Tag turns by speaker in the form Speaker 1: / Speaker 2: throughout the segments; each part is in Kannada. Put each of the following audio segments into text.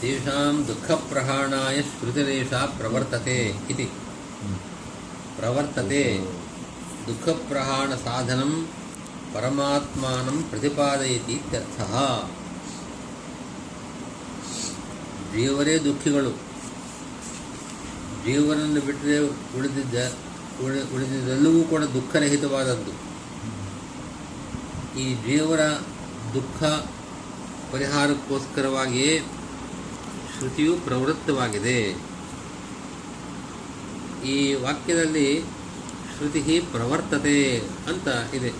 Speaker 1: ತೇಷಾಂ ದುಃಖಪ್ರಹಾಣಾಯ ಶ್ರುತಿರೇಷಾ ಪ್ರವರ್ತತೆ ಇತಿ. ಪ್ರವರ್ತತೆ, ದುಃಖಪ್ರಹಾಣ ಸಾಧನಂ ಪರಮಾತ್ಮಾನಂ ಪ್ರತಿಪಾದಯತಿ ಇತ್ಯರ್ಥಃ. ಜೀವರೇ ದುಃಖಿಗಳು. ಜೀವನನ್ನು ಬಿಟ್ಟರೆ ಉಳಿದಿದ್ದ, ಉಳಿ- ಉಳಿದಿದ್ದೆಲ್ಲವೂ ಕೂಡ ದುಃಖರಹಿತವಾದದ್ದು. ಈ ಜೀವರ ದುಃಖ ಪರಿಹಾರಕ್ಕೋಸ್ಕರವಾಗಿಯೇ ಶ್ರುತಿಯು ಪ್ರವೃತ್ತವಾಗಿದೆ. ಈ ವಾಕ್ಯದಲ್ಲಿ ಶ್ರುತಿ ಪ್ರವರ್ತತೆ ಅಂತ ಇದೆ.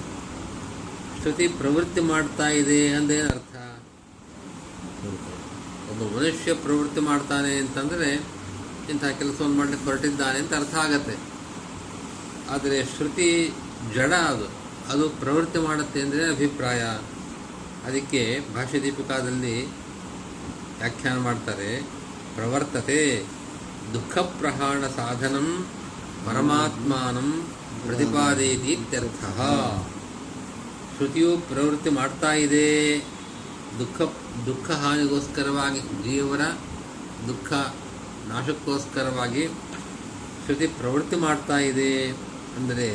Speaker 1: ಶ್ರುತಿ ಪ್ರವೃತ್ತಿ ಮಾಡ್ತಾ ಇದೆ ಅಂದೇನು ಅರ್ಥ? ಒಬ್ಬ ಮನುಷ್ಯ ಪ್ರವೃತ್ತಿ ಮಾಡ್ತಾನೆ ಅಂತಂದರೆ ಇಂಥ ಕೆಲಸವನ್ನು ಮಾಡಲಿಕ್ಕೆ ಹೊರಟಿದ್ದಾನೆ ಅಂತ ಅರ್ಥ ಆಗತ್ತೆ. ಆದರೆ ಶ್ರುತಿ ಜಡ ಅದು. ಅದು ಪ್ರವೃತ್ತಿ ಮಾಡುತ್ತೆ ಅಂದರೆ ಅಭಿಪ್ರಾಯ. ಅದಕ್ಕೆ ಭಾಷ್ಯ ದೀಪಿಕಾದಲ್ಲಿ ವ್ಯಾಖ್ಯಾನ ಮಾಡ್ತಾರೆ, ಪ್ರವರ್ತತೆ ದುಃಖ ಪ್ರಹಾಣ ಸಾಧನಂ ಪರಮಾತ್ಮಾನಂ ಪ್ರತಿಪಾದೇತಿ ಇತ್ಯರ್ಥ. ಶ್ರುತಿಯು ಪ್ರವೃತ್ತಿ ಮಾಡ್ತಾ ಇದೆ. ದುಃಖ ದುಃಖ ಹಾನಿಗೋಸ್ಕರವಾಗಿ ಜೀವರ ದುಃಖ ನಾಶಕ್ಕೋಸ್ಕರವಾಗಿ ಶ್ರುತಿ ಪ್ರವೃತ್ತಿ ಮಾಡ್ತಾ ಇದೆ. ಅಂದರೆ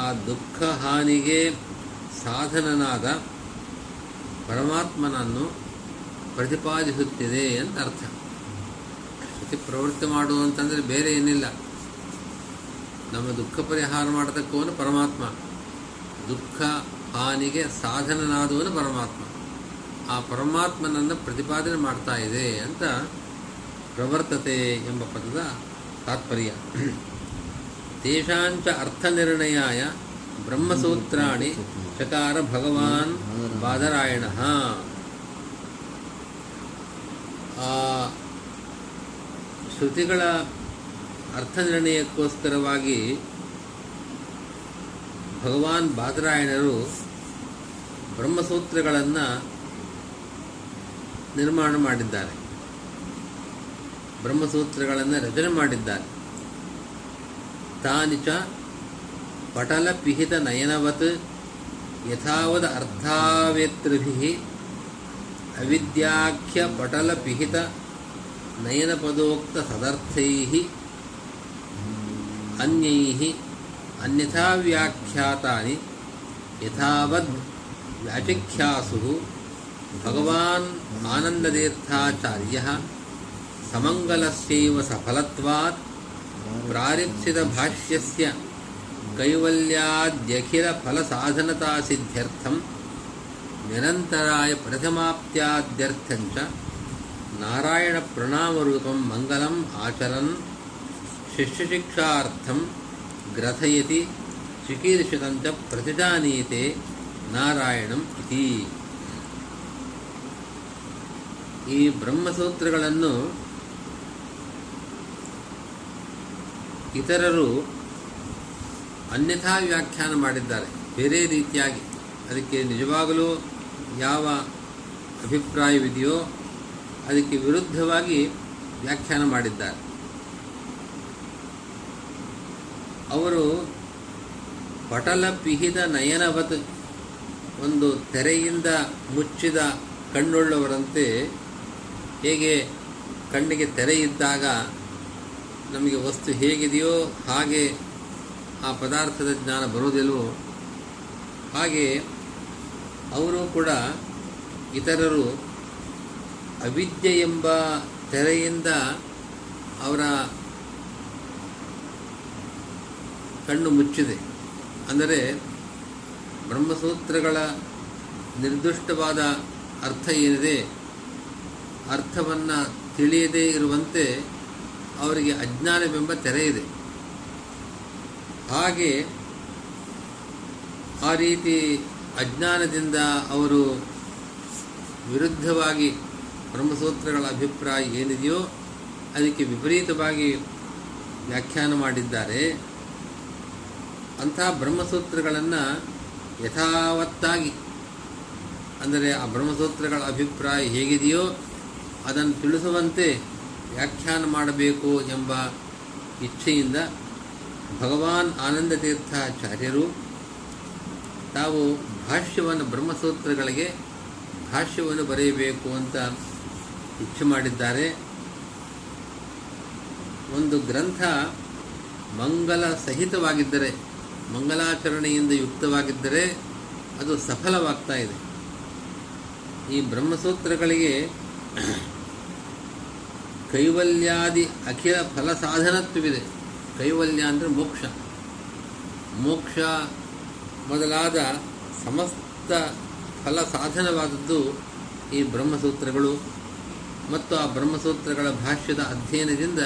Speaker 1: ಆ ದುಃಖ ಹಾನಿಗೆ ಸಾಧನನಾದ ಪರಮಾತ್ಮನನ್ನು ಪ್ರತಿಪಾದಿಸುತ್ತಿದೆ ಅಂತ ಅರ್ಥ. ಪ್ರತಿ ಪ್ರವೃತ್ತಿ ಮಾಡು ಅಂತಂದರೆ ಬೇರೆ ಏನಿಲ್ಲ. ನಮ್ಮ ದುಃಖ ಪರಿಹಾರ ಮಾಡತಕ್ಕವನು ಪರಮಾತ್ಮ. ದುಃಖ, ಹಾನಿಗೆ ಸಾಧನನಾದವನು ಪರಮಾತ್ಮ. ಆ ಪರಮಾತ್ಮನನ್ನು ಪ್ರತಿಪಾದನೆ ಮಾಡ್ತಾ ಇದೆ ಅಂತ ಪ್ರವರ್ತತೆ ಎಂಬ ಪದದ ತಾತ್ಪರ್ಯ. ತೇಷಾಂಚ ಅರ್ಥನಿರ್ಣಯಾಯ ಬ್ರಹ್ಮಸೂತ್ರಾಣಿ ಚಕಾರ ಭಗವಾನ್ ಬಾದರಾಯಣ ಆ ಶ್ರುತಿಗಳ ಅರ್ಥನಿರ್ಣಯಕ್ಕೋಸ್ಕರವಾಗಿ ಭಗವಾನ್ ಬಾದರಾಯಣರು ಬ್ರಹ್ಮಸೂತ್ರಗಳನ್ನು ನಿರ್ಮಾಣ ಮಾಡಿದ್ದಾರೆ. ಬ್ರಹ್ಮಸೂತ್ರಗಳನ್ನು ರಚನೆ ಮಾಡಿದ್ದಾರೆ. ತಾನಿ पटलपिहितनयनवत् यथावद् अर्थावेतृभिः अविद्याख्यपटलपिहितनयनपदोक्तसदर्थैः अन्यैः अन्यथा व्याख्यातानि यथावद् व्याचख्यासुः भगवान् आनन्दतीर्थाचार्यः समङ्गलस्यैव सफलत्वात् प्रारिप्सितभाष्यस्य ಯಥಾವದ್ ಫಲ ಸಾಧನತಾ ಕೈವಲ್ಯಾದ್ಯಖಿಲ ಸಿದ್ಧ್ಯರ್ಥಂ ನಿರಂತರಾಯ ಪ್ರಥಮಾಪ್ತ್ಯಾದ್ಯರ್ಥಂಚ ನಾರಾಯಣ ಪ್ರಣಾಮರೂಪಂ ಮಂಗಲಂ ಆಚರನ್ ಶಿಷ್ಯಶಿಕ್ಷಾರ್ಥಂ ಗ್ರಥಯತಿ ಚಿಕೀರ್ಷಿತಂಚ ಪ್ರತಿಜಾನೀತೆ ನಾರಾಯಣಂ ಇತಿ. ಈ ಬ್ರಹ್ಮಸೂತ್ರಗಳನ್ನು ಇತರರು ಅನ್ಯಥಾ ವ್ಯಾಖ್ಯಾನ ಮಾಡಿದ್ದಾರೆ. ಬೇರೆ ರೀತಿಯಾಗಿ ಅದಕ್ಕೆ ನಿಜವಾಗಲೂ ಯಾವ ಅಭಿಪ್ರಾಯವಿದೆಯೋ ಅದಕ್ಕೆ ವಿರುದ್ಧವಾಗಿ ವ್ಯಾಖ್ಯಾನ ಮಾಡಿದ್ದಾರೆ. ಅವರು ಪಟಲ ಪಿಹಿದ ನಯನವತ್ ಒಂದು ತೆರೆಯಿಂದ ಮುಚ್ಚಿದ ಕಣ್ಣುಳ್ಳವರಂತೆ ಹೇಗೆ ಕಣ್ಣಿಗೆ ತೆರೆ ಇದ್ದಾಗ ನಮಗೆ ವಸ್ತು ಹೇಗಿದೆಯೋ ಹಾಗೆ ಆ ಪದಾರ್ಥದ ಜ್ಞಾನ ಬರೋದಿಲ್ವೋ? ಹಾಗೆ ಅವರು ಕೂಡ ಇತರರು ಅವಿದ್ಯೆ ಎಂಬ ತೆರೆಯಿಂದ ಅವರ ಕಣ್ಣು ಮುಚ್ಚಿದೆ. ಅಂದರೆ ಬ್ರಹ್ಮಸೂತ್ರಗಳ ನಿರ್ದಿಷ್ಟವಾದ ಅರ್ಥ ಏನಿದೆ? ಅರ್ಥವನ್ನು ತಿಳಿಯದೇ ಇರುವಂತೆ ಅವರಿಗೆ ಅಜ್ಞಾನವೆಂಬ ಇದೆ. ಹಾಗೆ ಆ ರೀತಿ ಅಜ್ಞಾನದಿಂದ ಅವರು ವಿರುದ್ಧವಾಗಿ ಬ್ರಹ್ಮಸೂತ್ರಗಳ ಅಭಿಪ್ರಾಯ ಏನಿದೆಯೋ ಅದಕ್ಕೆ ವಿಪರೀತವಾಗಿ ವ್ಯಾಖ್ಯಾನ ಮಾಡಿದ್ದಾರೆ. ಅಂಥ ಬ್ರಹ್ಮಸೂತ್ರಗಳನ್ನು ಯಥಾವತ್ತಾಗಿ, ಅಂದರೆ ಆ ಬ್ರಹ್ಮಸೂತ್ರಗಳ ಅಭಿಪ್ರಾಯ ಹೇಗಿದೆಯೋ ಅದನ್ನು ತಿಳಿಸುವಂತೆ ವ್ಯಾಖ್ಯಾನ ಮಾಡಬೇಕು ಎಂಬ ಇಚ್ಛೆಯಿಂದ ಭಗವಾನ್ ಆನಂದ ತೀರ್ಥಾಚಾರ್ಯರು ತಾವು ಭಾಷ್ಯವನ್ನು ಬ್ರಹ್ಮಸೂತ್ರಗಳಿಗೆ ಭಾಷ್ಯವನ್ನು ಬರೆಯಬೇಕು ಅಂತ ಇಚ್ಛೆ ಮಾಡಿದ್ದಾರೆ. ಒಂದು ಗ್ರಂಥ ಮಂಗಲ ಸಹಿತವಾಗಿದ್ದರೆ, ಮಂಗಲಾಚರಣೆಯಿಂದ ಯುಕ್ತವಾಗಿದ್ದರೆ ಅದು ಸಫಲವಾಗ್ತಾ ಇದೆ. ಈ ಬ್ರಹ್ಮಸೂತ್ರಗಳಿಗೆ ಕೈವಲ್ಯಾದಿ ಅಖಿಲ ಫಲ ಸಾಧನತ್ವವಿದೆ. ಕೈವಲ್ಯ ಅಂದರೆ ಮೋಕ್ಷ. ಮೋಕ್ಷ ಮೊದಲಾದ ಸಮಸ್ತ ಫಲ ಸಾಧನವಾದದ್ದು ಈ ಬ್ರಹ್ಮಸೂತ್ರಗಳು. ಮತ್ತು ಆ ಬ್ರಹ್ಮಸೂತ್ರಗಳ ಭಾಷ್ಯದ ಅಧ್ಯಯನದಿಂದ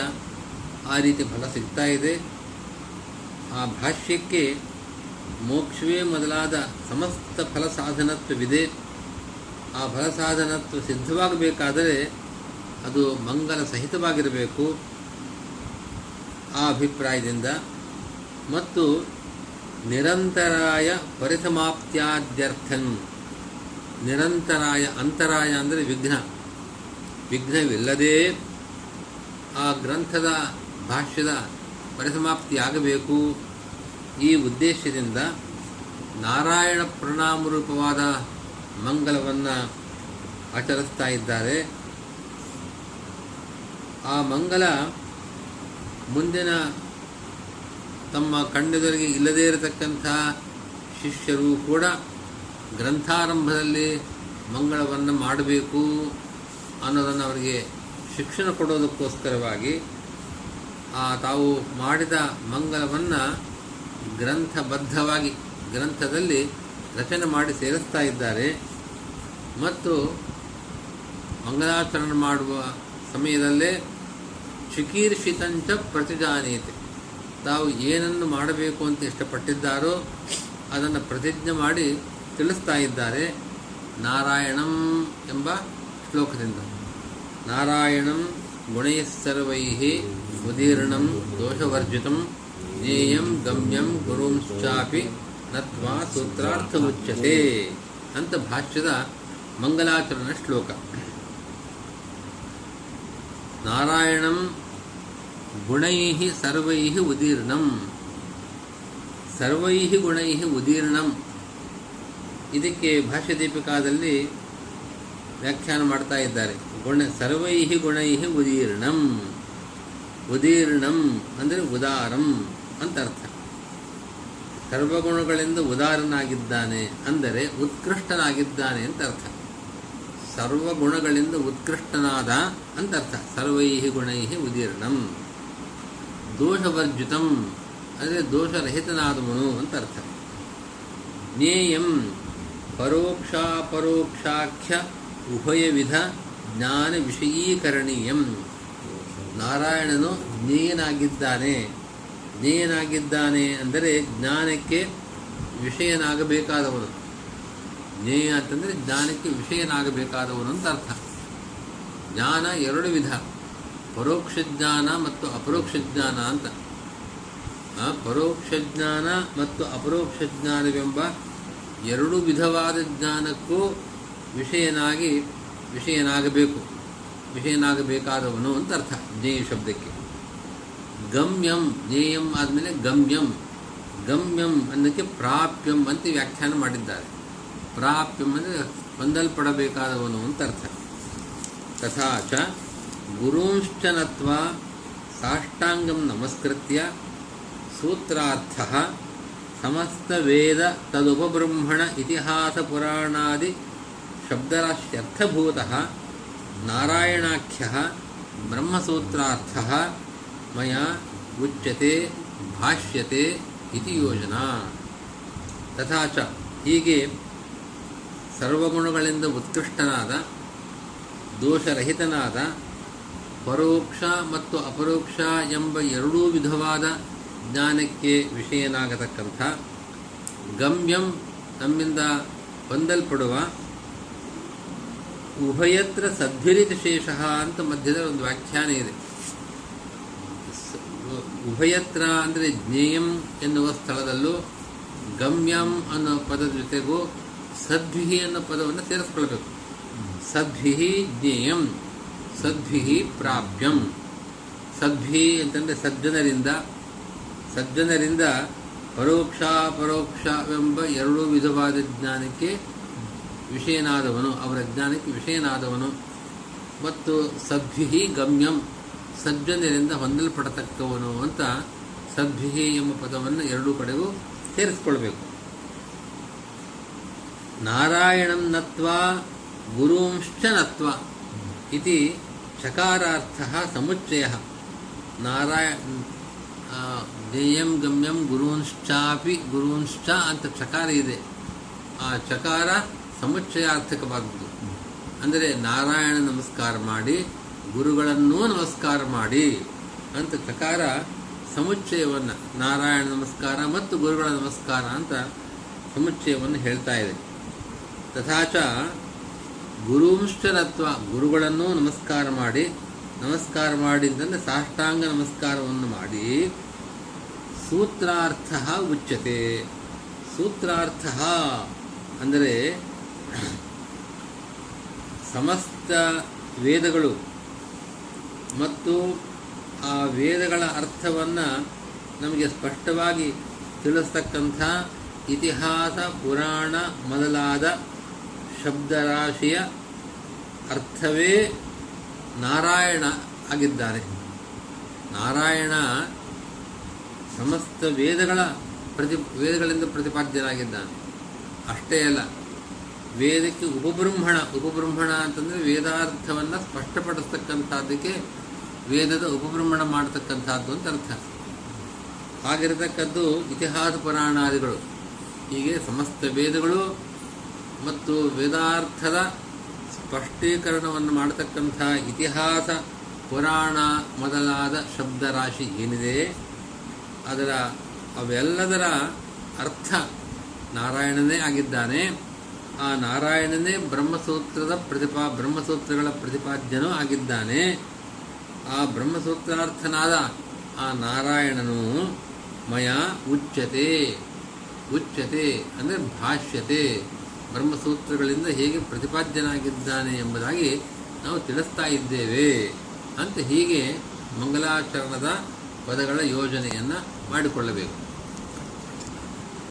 Speaker 1: ಆ ರೀತಿ ಫಲ ಸಿಗ್ತಾ ಇದೆ. ಆ ಭಾಷ್ಯಕ್ಕೆ ಮೋಕ್ಷವೇ ಮೊದಲಾದ ಸಮಸ್ತ ಫಲ ಸಾಧನತ್ವವಿದೆ. ಆ ಫಲ ಸಾಧನತ್ವ ಸಿದ್ಧವಾಗಬೇಕಾದರೆ ಅದು ಮಂಗಲ ಸಹಿತವಾಗಿರಬೇಕು. ಆ ಅಭಿಪ್ರಾಯದಿಂದ ಮತ್ತು ನಿರಂತರಾಯ ಪರಿಸಮಾಪ್ತ್ಯಾದ್ಯರ್ಥನ್. ನಿರಂತರಾಯ ಅಂತರಾಯ ಅಂದರೆ ವಿಘ್ನ. ವಿಘ್ನವಿಲ್ಲದೆ ಆ ಗ್ರಂಥದ ಭಾಷ್ಯದ ಪರಿಸಮಾಪ್ತಿಯಾಗಬೇಕು ಈ ಉದ್ದೇಶದಿಂದ ನಾರಾಯಣ ಪ್ರಣಾಮರೂಪವಾದ ಮಂಗಲವನ್ನು ಆಚರಿಸ್ತಾ ಇದ್ದಾರೆ. ಆ ಮಂಗಲ ಮುಂದಿನ ತಮ್ಮ ಕಣ್ಣೆದುರಿಗೆ ಇಲ್ಲದೇ ಇರತಕ್ಕಂಥ ಶಿಷ್ಯರು ಕೂಡ ಗ್ರಂಥಾರಂಭದಲ್ಲಿ ಮಂಗಳವನ್ನು ಮಾಡಬೇಕು ಅನ್ನೋದನ್ನು ಅವರಿಗೆ ಶಿಕ್ಷಣ ಕೊಡೋದಕ್ಕೋಸ್ಕರವಾಗಿ, ಆ ತಾವು ಮಾಡಿದ ಮಂಗಳವನ್ನು ಗ್ರಂಥಬದ್ಧವಾಗಿ, ಗ್ರಂಥದಲ್ಲಿ ರಚನೆ ಮಾಡಿ ಸೇರಿಸ್ತಾ ಇದ್ದಾರೆ. ಮತ್ತು ಮಂಗಲಾಚರಣೆ ಮಾಡುವ ಸಮಯದಲ್ಲೇ ಚಿಕೀರ್ಷಿತಂಚ ಪ್ರತಿಜಾನೀಯತೆ ತಾವು ಏನನ್ನು ಮಾಡಬೇಕು ಅಂತ ಇಷ್ಟಪಟ್ಟಿದ್ದಾರೋ ಅದನ್ನು ಪ್ರತಿಜ್ಞೆ ಮಾಡಿ ತಿಳಿಸ್ತಾ ಇದ್ದಾರೆ. ನಾರಾಯಣಂ ಎಂಬ ಶ್ಲೋಕದಿಂದ. ನಾರಾಯಣಂ ಗುಣಯಸ್ಸರ್ವೈ ಉದೀರ್ಣಂ ದೋಷವರ್ಜಿತಂ ಜೇಯಂ ಗಮ್ಯಂ ಗುರುಂಶ್ಚಾಪಿ ನತ್ವಾ ಸೂತ್ರಾರ್ಥಮುಚ್ಯತೆ ಅಂತ ಭಾಷ್ಯದ ಮಂಗಲಾಚರಣ ಶ್ಲೋಕ. ನಾರಾಯಣಂ ಗುಣೈಹಿ ಸರ್ವೈ ಉದೀರ್ಣಂ. ಸರ್ವೈ ಗುಣೈ ಉದೀರ್ಣಂ. ಇದಕ್ಕೆ ಭಾಷ್ಯದೀಪಿಕಾದಲ್ಲಿ ವ್ಯಾಖ್ಯಾನ ಮಾಡ್ತಾ ಇದ್ದಾರೆ. ಗುಣ ಸರ್ವೈ ಗುಣೈ ಉದೀರ್ಣಂ. ಉದೀರ್ಣಂ ಅಂದರೆ ಉದಾರಂ ಅಂತ ಅರ್ಥ. ಸರ್ವಗುಣಗಳಿಂದ ಉದಾರನಾಗಿದ್ದಾನೆ ಅಂದರೆ ಉತ್ಕೃಷ್ಟನಾಗಿದ್ದಾನೆ ಅಂತ ಅರ್ಥ. ಸರ್ವಗುಣಗಳಿಂದ ಉತ್ಕೃಷ್ಟನಾದ ಅಂತ ಅರ್ಥ ಸರ್ವೈ ಗುಣೈ ಉದೀರ್ಣಂ. ದೋಷವರ್ಜಿತಂ. ಅಂದರೆ ದೋಷರಹಿತನಾದವನು ಅಂತ ಅರ್ಥ ಜ್ಞೇಯಂ ಪರೋಕ್ಷಾಪರೋಕ್ಷಾಖ್ಯ ಉಭಯವಿಧ ಜ್ಞಾನ ವಿಷಯೀಕರಣೀಯಂ. ನಾರಾಯಣನು ಜ್ಞೇಯನಾಗಿದ್ದಾನೆ. ಜ್ಞೇಯನಾಗಿದ್ದಾನೆ ಅಂದರೆ ಜ್ಞಾನಕ್ಕೆ ವಿಷಯನಾಗಬೇಕಾದವನು. ಜ್ಞೇಯ ಅಂತಂದರೆ ಜ್ಞಾನಕ್ಕೆ ವಿಷಯನಾಗಬೇಕಾದವನು ಅಂತ ಅರ್ಥ. ಜ್ಞಾನ ಎರಡು ವಿಧ. ಪರೋಕ್ಷ ಜ್ಞಾನ ಮತ್ತು ಅಪರೋಕ್ಷ ಜ್ಞಾನ ಅಂತ. ಪರೋಕ್ಷ ಜ್ಞಾನ ಮತ್ತು ಅಪರೋಕ್ಷ ಜ್ಞಾನವೆಂಬ ಎರಡು ವಿಧವಾದ ಜ್ಞಾನಕ್ಕೂ ವಿಷಯನಾಗಿ ವಿಷಯನಾಗಬೇಕು. ವಿಷಯನಾಗಬೇಕಾದವನು ಅಂತ ಅರ್ಥ. ಜ್ಞೇಯ ಶಬ್ದಕ್ಕೆ. ಗಮ್ಯಂ, ಜ್ಞೇಯಂ ಆದಮೇಲೆ ಗಮ್ಯಂ. ಗಮ್ಯಂ ಅನ್ನಕ್ಕೆ ಪ್ರಾಪ್ಯಂ ಅಂತ ವ್ಯಾಖ್ಯಾನ ಮಾಡಿದ್ದಾರೆ. ಪ್ರಾಪ್ಯಂ ಅಂದರೆ ಹೊಂದಲ್ಪಡಬೇಕಾದವನು ಅಂತ ಅರ್ಥ. ತಥಾ ಚ ಗುರುಂಶ್ಚನತ್ವ ಸಾಷ್ಟಾಂಗಂ ನಮಸ್ಕೃತ್ಯ ಸೂತ್ರಾರ್ಥ ಸಮಸ್ತ ವೇದ ತದುಪಬ್ರಹ್ಮಣ ಇತಿಹಾಸ ಪುರಾಣಾದಿ ಶಬ್ದರಾಶ್ಯರ್ಥಭೂತ ನಾರಾಯಣಾಖ್ಯ ಬ್ರಹ್ಮಸೂತ್ರಾರ್ಥ ಮಯ ಉಚ್ಯತೆ ಭಾಷ್ಯತೆ ಇತಿ ಯೋಜನಾ. ತಥಾ ಚ ಹೀಗೆ ಸರ್ವಗುಣಗಳಿಂದ ಉತ್ಕೃಷ್ಟನಾದ, ದೋಷರಹಿತನಾದ, ಪರೋಕ್ಷ ಮತ್ತು ಅಪರೋಕ್ಷ ಎಂಬ ಎರಡೂ ವಿಧವಾದ ಜ್ಞಾನಕ್ಕೆ ವಿಷಯನಾಗತಕ್ಕಂಥ, ಗಮ್ಯಂ ತಮ್ಮಿಂದ ಹೊಂದಲ್ಪಡುವ ಉಭಯತ್ರ ಸದ್ಭಿರಿತ ಶೇಷ ಅಂತ ಮಧ್ಯದ ಒಂದು ವ್ಯಾಖ್ಯಾನ ಇದೆ. ಉಭಯತ್ರ ಅಂದರೆ ಜ್ಞೇಯಂ ಎನ್ನುವ ಸ್ಥಳದಲ್ಲೂ ಗಮ್ಯಂ ಅನ್ನೋ ಪದದ ಜೊತೆಗೂ ಸದ್ಭಿಹಿ ಅನ್ನೋ ಪದವನ್ನು ಸೇರಿಸ್ಕೊಳ್ಬೇಕು. ಸದ್ಭಿಹಿ ಜ್ಞೇಯಂ, ಸದ್ಭಿಹಿ ಪ್ರಾಪ್ಯಂ. ಸದ್ಭಿ ಅಂತಂದರೆ ಸಜ್ಜನರಿಂದ ಸಜ್ಜನರಿಂದ ಪರೋಕ್ಷ ಪರೋಕ್ಷವೆಂಬ ಎರಡೂ ವಿಧವಾದ ಜ್ಞಾನಕ್ಕೆ ವಿಷಯನಾದವನು, ಅವರ ಜ್ಞಾನಕ್ಕೆ ವಿಷಯನಾದವನು. ಮತ್ತು ಸದ್ಭಿಹಿ ಗಮ್ಯಂ, ಸಜ್ಜನರಿಂದ ಹೊಂದಲ್ಪಡತಕ್ಕವನು ಅಂತ ಸದ್ಭಿಹಿ ಎಂಬ ಪದವನ್ನು ಎರಡೂ ಕಡೆಗೂ ಸೇರಿಸ್ಕೊಳ್ಬೇಕು. ನಾರಾಯಣಂ ನತ್ವಾ ಗುರುಂಶ್ಚ ನತ್ವ ಇತಿ ಚಕಾರಾರ್ಥ ಸಮುಚ್ಚಯ. ನಾರಾಯಣ ಜ್ಞೇಯಂ ಗಮ್ಯಂ ಗುರುಂಶ್ಚಾಪಿ ಗುರುಂಶ್ಚ ಅಂತ ಚಕಾರ ಇದೆ. ಆ ಚಕಾರ ಸಮುಚ್ಚಯಾರ್ಥಕವಾದದ್ದು. ಅಂದರೆ ನಾರಾಯಣ ನಮಸ್ಕಾರ ಮಾಡಿ, ಗುರುಗಳನ್ನೂ ನಮಸ್ಕಾರ ಮಾಡಿ ಅಂತ ಚಕಾರ ಸಮುಚ್ಚಯವನ್ನು, ನಾರಾಯಣ ನಮಸ್ಕಾರ ಮತ್ತು ಗುರುಗಳ ನಮಸ್ಕಾರ ಅಂತ ಸಮುಚ್ಚಯವನ್ನು ಹೇಳ್ತಾ ಇದೆ. ತಥಾಚ ಗುರುಂಶ್ಚರತ್ವ, ಗುರುಗಳನ್ನು ನಮಸ್ಕಾರ ಮಾಡಿ, ನಮಸ್ಕಾರ ಮಾಡಿದ್ದಂದ್ರೆ ಸಾಷ್ಟಾಂಗ ನಮಸ್ಕಾರವನ್ನು ಮಾಡಿ. ಸೂತ್ರಾರ್ಥ ಉಚ್ಯತೆ. ಸೂತ್ರಾರ್ಥ ಅಂದರೆ ಸಮಸ್ತ ವೇದಗಳು ಮತ್ತು ಆ ವೇದಗಳ ಅರ್ಥವನ್ನು ನಮಗೆ ಸ್ಪಷ್ಟವಾಗಿ ತಿಳಿಸ್ತಕ್ಕಂಥ ಇತಿಹಾಸ, ಪುರಾಣ ಮೊದಲಾದ ಶಬ್ದರಾಶಿಯ ಅರ್ಥವೇ ನಾರಾಯಣ ಆಗಿದ್ದಾರೆ. ನಾರಾಯಣ ಸಮಸ್ತ ವೇದಗಳ ಪ್ರತಿ, ವೇದಗಳಿಂದ ಪ್ರತಿಪಾದ್ಯನಾಗಿದ್ದಾನೆ. ಅಷ್ಟೇ ಅಲ್ಲ, ವೇದಕ್ಕೆ ಉಪಬ್ರಹ್ಮಣ ಉಪಬ್ರಹ್ಮಣ ಅಂತಂದರೆ ವೇದಾರ್ಥವನ್ನು ಸ್ಪಷ್ಟಪಡಿಸ್ತಕ್ಕಂಥದ್ದಕ್ಕೆ ವೇದದ ಉಪಬ್ರಹ್ಮಣ ಮಾಡತಕ್ಕಂಥದ್ದು ಅಂತ ಅರ್ಥ. ಹಾಗಿರತಕ್ಕದ್ದು ಇತಿಹಾಸ ಪುರಾಣಾದಿಗಳು, ಹೀಗೆ ಸಮಸ್ತ ವೇದಗಳು ಮತ್ತು ವೇದಾರ್ಥದ ಸ್ಪಷ್ಟೀಕರಣವನ್ನು ಮಾಡತಕ್ಕಂಥ ಇತಿಹಾಸ ಪುರಾಣ ಮೊದಲಾದ ಶಬ್ದರಾಶಿ ಏನಿದೆ, ಅದರ ಅವೆಲ್ಲದರ ಅರ್ಥ ನಾರಾಯಣನೇ ಆಗಿದ್ದಾನೆ. ಆ ನಾರಾಯಣನೇ ಬ್ರಹ್ಮಸೂತ್ರದ ಪ್ರತಿಪಾ, ಬ್ರಹ್ಮಸೂತ್ರಗಳ ಪ್ರತಿಪಾದ್ಯನೂ ಆಗಿದ್ದಾನೆ. ಆ ಬ್ರಹ್ಮಸೂತ್ರಾರ್ಥನಾದ ಆ ನಾರಾಯಣನು ಮಯ ಉಚ್ಯತೆ ಉಚ್ಯತೆ ಅಂದರೆ ಭಾಷ್ಯತೆ. ಬ್ರಹ್ಮಸೂತ್ರಗಳಿಂದ ಹೇಗೆ ಪ್ರತಿಪಾದ್ಯನಾಗಿದ್ದಾನೆ ಎಂಬುದಾಗಿ ನಾವು ತಿಳಿಸ್ತಾ ಇದ್ದೇವೆ ಅಂತ ಹೀಗೆ ಮಂಗಲಾಚರಣದ ಪದಗಳ ಯೋಜನೆಯನ್ನು ಮಾಡಿಕೊಳ್ಳಬೇಕು.